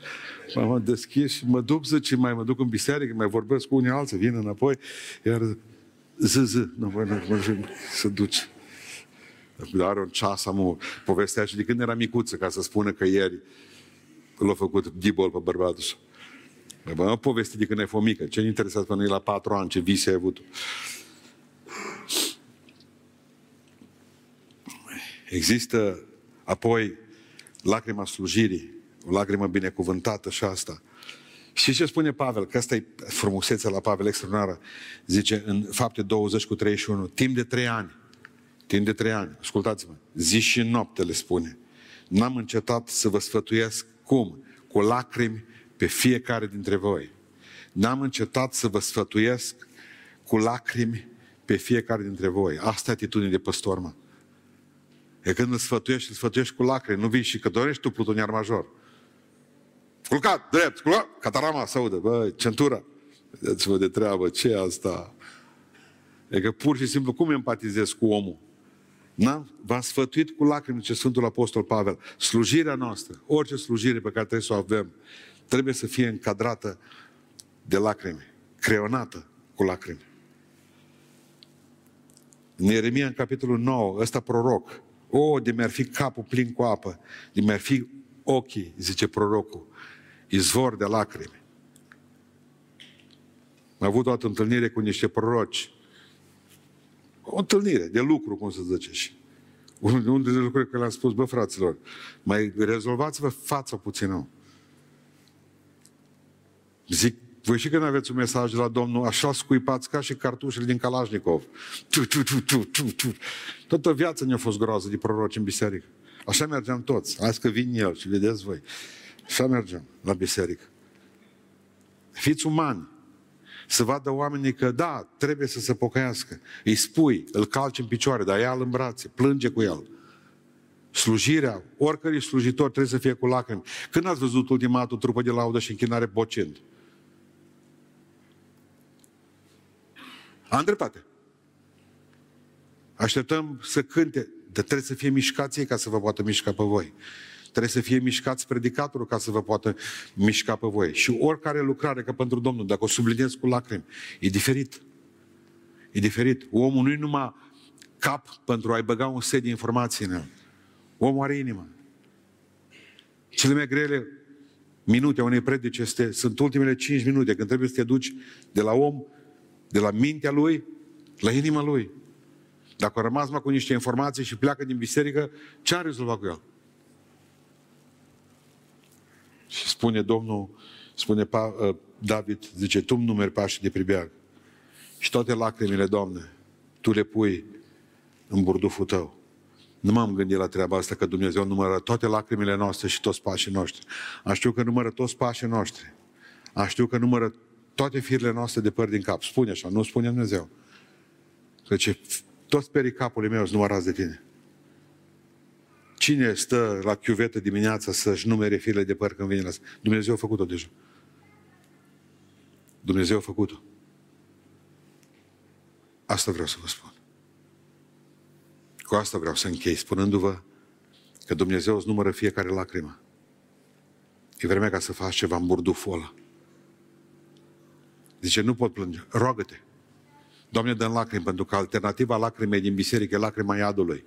M-am deschis și mă duc, zice, mai mă duc în biserică, mai vorbesc cu unii alții, vin înapoi, iar zi, zi, înapoi, înapoi, să duci. Are un ceas, am o povestea și de când era micuță, ca să spună că ieri l-a făcut dibol pe bărbatul său. Mă povesti de când ai fost mică. Ce-i interesat pe noi la patru ani, ce vise ai avut. Există apoi lacrima slujirii, o lacrimă binecuvântată și asta. Și ce spune Pavel? Că asta e frumusețea la Pavel extraordinară. Zice în fapte 20 cu 31, timp de trei ani, timp de trei ani, ascultați-mă, zi și noapte le spune, n-am încetat să vă sfătuiesc cum? Cu lacrimi pe fiecare dintre voi. N-am încetat să vă sfătuiesc cu lacrimi pe fiecare dintre voi. Asta e atitudine de păstor, mă. E când îl sfătuiești, îl sfătuiești cu lacrimi, nu vii și că dorești tu plutoniar major. Culcat, drept, culcat, catarama să audă, bă, centura. Vedeți-vă de treabă, ce e asta? E că pur și simplu, cum empatizez cu omul? N-am, v-am sfătuit cu lacrimi, ce Sfântul Apostol Pavel. Slujirea noastră, orice slujire pe care trebuie să o avem, trebuie să fie încadrată de lacrimi, creionată cu lacrimi. În Ieremia, în capitolul 9, ăsta proroc, o, de mi-ar fi capul plin cu apă, de mi-ar fi ochii, zice prorocul, izvor de lacrimi. Am avut o întâlnire cu niște proroci. O întâlnire de lucru, cum să zice. Și unul dintre lucruri că le-am spus, bă, fraților, mai rezolvați-vă fața puțin, nu? Zic, voi și când aveți un mesaj de la Domnul, așa scuipați ca și cartușele din Kalashnikov. Tu, tu, tu, tu, tu, tu. Toată viața ne-a fost groază de proroci în biserică. Așa mergeam toți. Azi că vin el și vedeți voi. Așa mergem la biserică. Fiți umani. Să vadă oamenii că, da, trebuie să se pocăiască. Îi spui, îl calci în picioare, dar ia-l în brațe, plânge cu el. Slujirea, oricărui slujitor trebuie să fie cu lacrimi. Când ați văzut ultimatul trupă de laudă și închinare bocind? Am dreptate. Așteptăm să cânte, dar trebuie să fie mișcați ei ca să vă poată mișca pe voi. Trebuie să fie mișcați predicatorul ca să vă poată mișca pe voi. Și oricare lucrare, că pentru Domnul, dacă o subliniez cu lacrimi, e diferit. E diferit. Omul nu e numai cap pentru a-i băga un set de informații în el. Omul are inimă. Cele mai grele minute a unei predici este, sunt ultimele 5 minute, când trebuie să te duci de la om, de la mintea lui, la inima lui. Dacă a rămas mai cu niște informații și pleacă din biserică, ce a rezolvat cu el? Și spune Domnul, spune uh, David, zice, tu nu mergi pașii de pribeag. Și toate lacrimile, Doamne, Tu le pui în burduful Tău. Nu m-am gândit la treaba asta că Dumnezeu numără toate lacrimile noastre și toți pașii noștri. Am știu că numără toți pașii noștri. Am știu că numără toate firile noastre de păr din cap. Spune așa, nu spune Dumnezeu. Că ce toți perii capului meu sunt numărați de tine. Cine stă la chiuvetă dimineața să-și numere firile de păr când vine la Dumnezeu a făcut-o deja. Dumnezeu a făcut-o. Asta vreau să vă spun. Cu asta vreau să închei, spunându-vă că Dumnezeu îți numără fiecare lacrimă. E vremea ca să faci ceva în burduful ăla. Zice, nu pot plânge. Roagă-te. Doamne, dă lacrimi, pentru că alternativa lacrimei din biserică e lacrima iadului.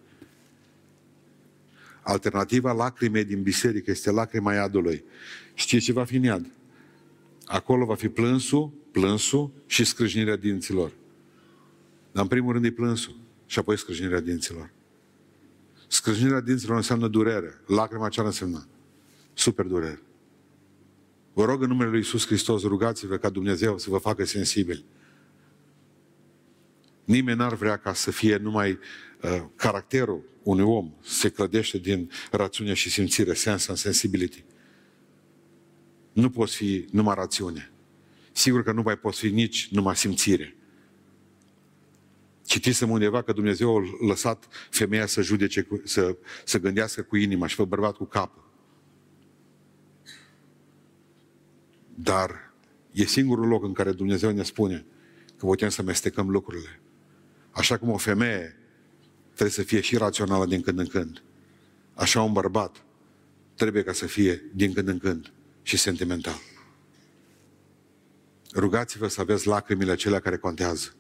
Alternativa lacrimei din biserică este lacrima iadului. Știți ce va fi în iad? Acolo va fi plânsul, plânsul și scrâșnirea dinților. Dar în primul rând e plânsul și apoi scrâșnirea dinților. Scrâșnirea dinților înseamnă durere. Lacrima ce ar însemna? Super durere. Vă rog în numele Lui Iisus Hristos, rugați-vă ca Dumnezeu să vă facă sensibili. Nimeni n-ar vrea ca să fie numai uh, caracterul unui om se clădește din rațiune și simțire, sense and sensibility. Nu poți fi numai rațiune. Sigur că nu mai poți fi nici numai simțire. Citisem undeva că Dumnezeu a lăsat femeia să judece, să, să gândească cu inima și pe bărbat cu capul. Dar e singurul loc în care Dumnezeu ne spune că putem să mestecăm lucrurile. Așa cum o femeie trebuie să fie și rațională din când în când. Așa un bărbat trebuie ca să fie din când în când și sentimental. Rugați-vă să aveți lacrimile acelea care contează.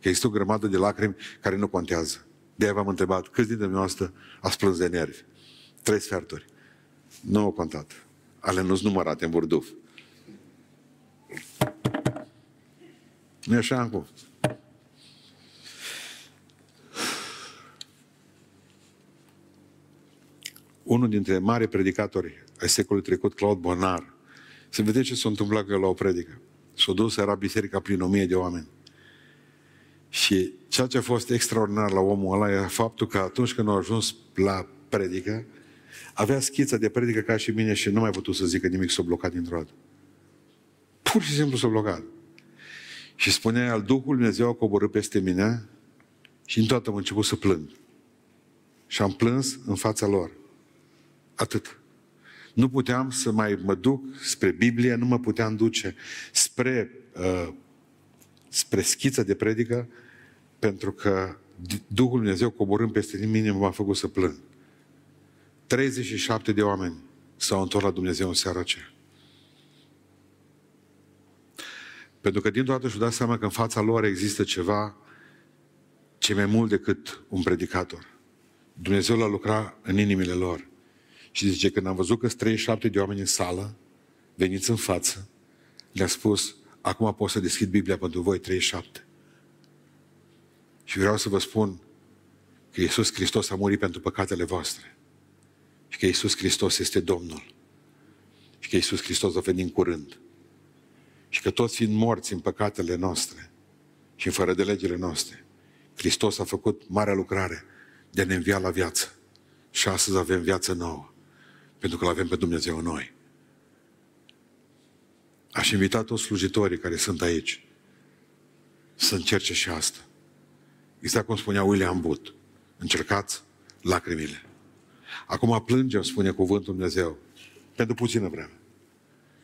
Că este o grămadă de lacrimi care nu contează. De-aia v-am întrebat, câți dintre dumneavoastră ați plâns de nervi? Trei sferturi. Nu au contat. Ale nu-s numărate în burduf. Nu e așa acum? Unul dintre mari predicatori ai secolului trecut, Claude Bonar, să vedeți ce s-a întâmplat cu el la o predică. S-a dus, era biserica prin o mie de oameni. Și ceea ce a fost extraordinar la omul ăla era faptul că atunci când a ajuns la predică, avea schița de predică ca și mine și nu mai putut să zică nimic, s-a blocat dintr-o dată. Pur și simplu s-a blocat. Și spunea al Duhul Dumnezeu a coborât peste mine și în toată am început să plâng. Și am plâns în fața lor. Atât. Nu puteam să mai mă duc spre Biblie, nu mă puteam duce spre, uh, spre schiță de predică, pentru că Duhul Dumnezeu coborând peste mine m-a făcut să plâng. 37 de oameni s-au întors la Dumnezeu în seara aceea. Pentru că din toată și-au dat seama că în fața lor există ceva ce mai mult decât un predicator. Dumnezeu l-a lucrat în inimile lor. Și zice, când am văzut că sunt 37 de oameni în sală, veniți în față, le-a spus, acum pot să deschid Biblia pentru voi 37. Și vreau să vă spun că Iisus Hristos a murit pentru păcatele voastre. Și că Iisus Hristos este Domnul. Și că Iisus Hristos va veni în curând. Și că toți fiind morți în păcatele noastre și în fără de legile noastre, Hristos a făcut marea lucrare de a ne învia la viață. Și astăzi avem viață nouă. Pentru că îl avem pe Dumnezeu în noi. Aș invita toți slujitorii care sunt aici să încerce și asta. Exact cum spunea William Booth. Încercați lacrimile. Acum plângem, spune cuvântul Dumnezeu, pentru puțină vreme.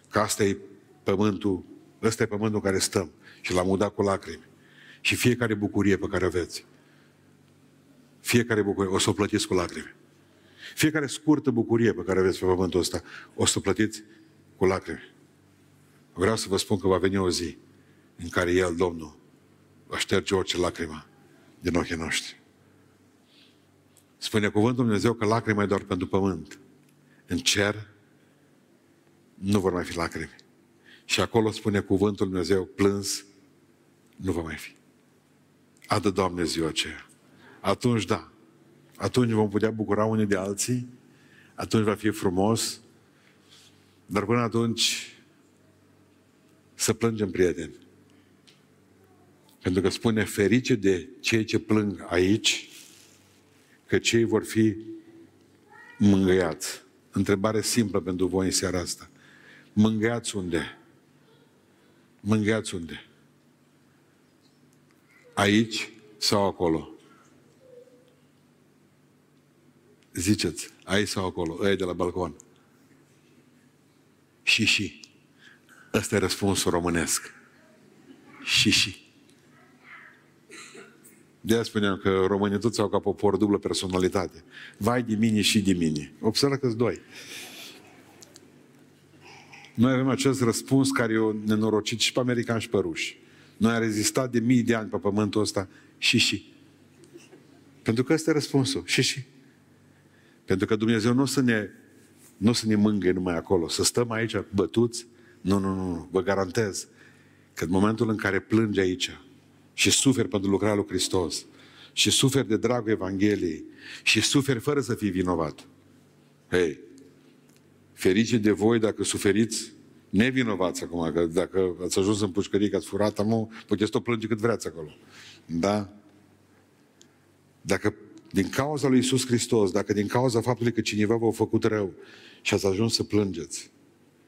Că asta e pământul, ăsta e pământul în care stăm și l-am udat cu lacrimi. Și fiecare bucurie pe care o aveți, fiecare bucurie, o să o plătiți cu lacrimi. Fiecare scurtă bucurie pe care aveți pe pământul ăsta, o să o plătiți cu lacrimi. Vreau să vă spun că va veni o zi în care El, Domnul, va șterge orice lacrimă din ochii noștri. Spune cuvântul Dumnezeu că lacrima e doar pentru pământ. În cer nu vor mai fi lacrimi. Și acolo spune cuvântul Dumnezeu, plâns, nu va mai fi. Adă, Doamne, ziua aceea. Atunci, da. Atunci vom putea bucura unii de alții, atunci va fi frumos, dar până atunci să plângem, prieteni. Pentru că spune ferice de cei ce plâng aici, că cei vor fi mângâiați. Întrebare simplă pentru voi în seara asta. Mângâiați unde? Mângâiați unde? Aici sau acolo? Ziceți, aici sau acolo, ăia de la balcon. Și și. Ăsta e răspunsul românesc. Și și. De aia spuneam că românii toți au ca popor dublă personalitate. Vai de mine și de mine. Observă că doi. Noi avem acest răspuns care e nenorocit și pe americani și pe ruși. Noi am rezistat de mii de ani pe pământul ăsta și și. Pentru că ăsta e răspunsul. Și și. Pentru că Dumnezeu nu o să ne, nu o să ne mângâie numai acolo. Să stăm aici bătuți. Nu, nu, nu. Vă garantez că în momentul în care plângi aici și suferi pentru lucrarea lui Hristos și suferi de dragul Evangheliei și suferi fără să fii vinovat. Hei, ferice de voi dacă suferiți nevinovați acum, că dacă ați ajuns în pușcărie că ați furat, amu, puteți tot plânge cât vreați acolo. Da? Dacă din cauza lui Isus Hristos, dacă din cauza faptului că cineva v-a făcut rău și ați ajuns să plângeți,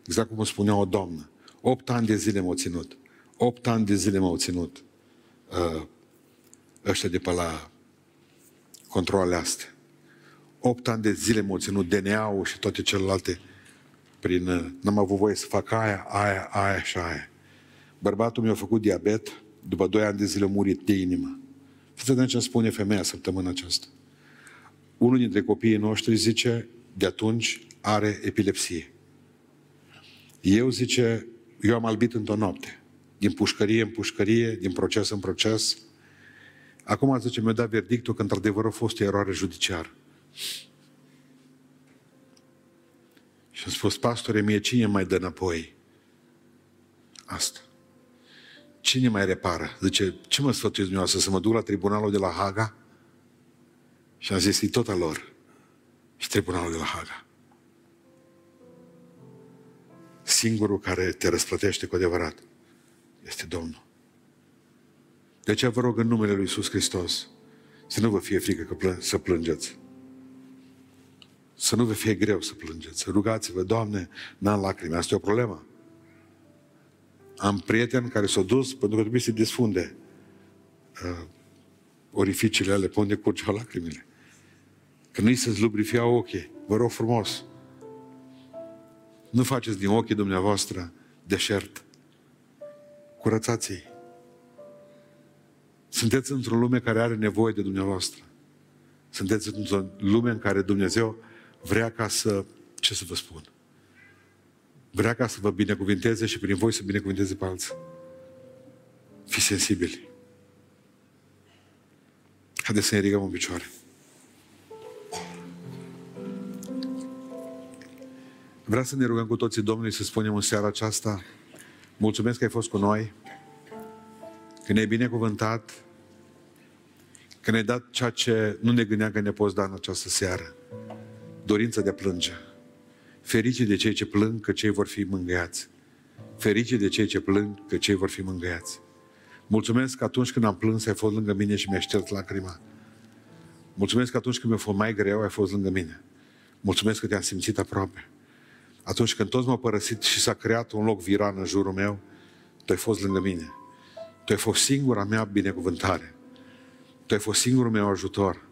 exact cum spunea o doamnă, opt ani de zile m-au ținut. Opt ani de zile m-au ținut uh, ăștia de pe la controlele astea. Opt ani de zile m-au ținut DNA-ul și toate celelalte prin... Uh, n-am avut voie să fac aia, aia, aia și aia. Bărbatul mi-a făcut diabet, după doi ani de zile a murit de inimă. Să vedem ce spune femeia săptămâna aceasta. Unul dintre copiii noștri zice, de atunci are epilepsie. Eu zice, eu am albit într-o noapte. Din pușcărie în pușcărie, din proces în proces. Acum zice, mi-a dat verdictul că într-adevăr a fost o eroare judiciară. Și am spus, pastore, mie cine mai dă înapoi? Asta. Cine mai repară? Zice, ce mă sfătuiți dumneavoastră? Să mă duc la tribunalul de la Haga? Și am zis, e tot al lor. Și tribunalul de la Haga. Singurul care te răsplătește cu adevărat este Domnul. De aceea vă rog în numele Lui Iisus Hristos să nu vă fie frică că plân- să plângeți. Să nu vă fie greu să plângeți. Rugați-vă, Doamne, n-am lacrimi. Asta e o problemă. Am prieteni care s-au dus pentru că trebuie să desfunde uh, orificiile ale pe unde curgeau lacrimile. Că nu-i să-ți lubrifiau ochii. Vă rog frumos. Nu faceți din ochii dumneavoastră deșert. Curățați-i. Sunteți într-o lume care are nevoie de dumneavoastră. Sunteți într-o lume în care Dumnezeu vrea ca să, ce să vă spun, vrea ca să vă binecuvinteze și prin voi să binecuvinteze pe alții. Fi sensibili. Haideți să ne ridicăm în picioare. Vreau să ne rugăm cu toții Domnului să spunem în seara aceasta mulțumesc că ai fost cu noi, că ne-ai binecuvântat, că ne-ai dat ceea ce nu ne gândeam că ne poți da în această seară. Dorința de a plânge. Ferice de cei ce plâng, că cei vor fi mângâiați. Ferice de cei ce plâng, că cei vor fi mângâiați. Mulțumesc că atunci când am plâns, ai fost lângă mine și mi-ai șters lacrima. Mulțumesc că atunci când mi-a fost mai greu, ai fost lângă mine. Mulțumesc că te-am simțit aproape. Atunci când toți m-au părăsit și s-a creat un loc viran în jurul meu, tu ai fost lângă mine. Tu ai fost singura mea binecuvântare. Tu ai fost singurul meu ajutor.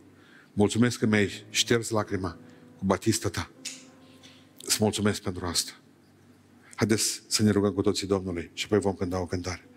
Mulțumesc că mi-ai șters lacrima cu batista ta. Îți mulțumesc pentru asta. Haideți să ne rugăm cu toții Domnului și apoi vom cânta o cântare.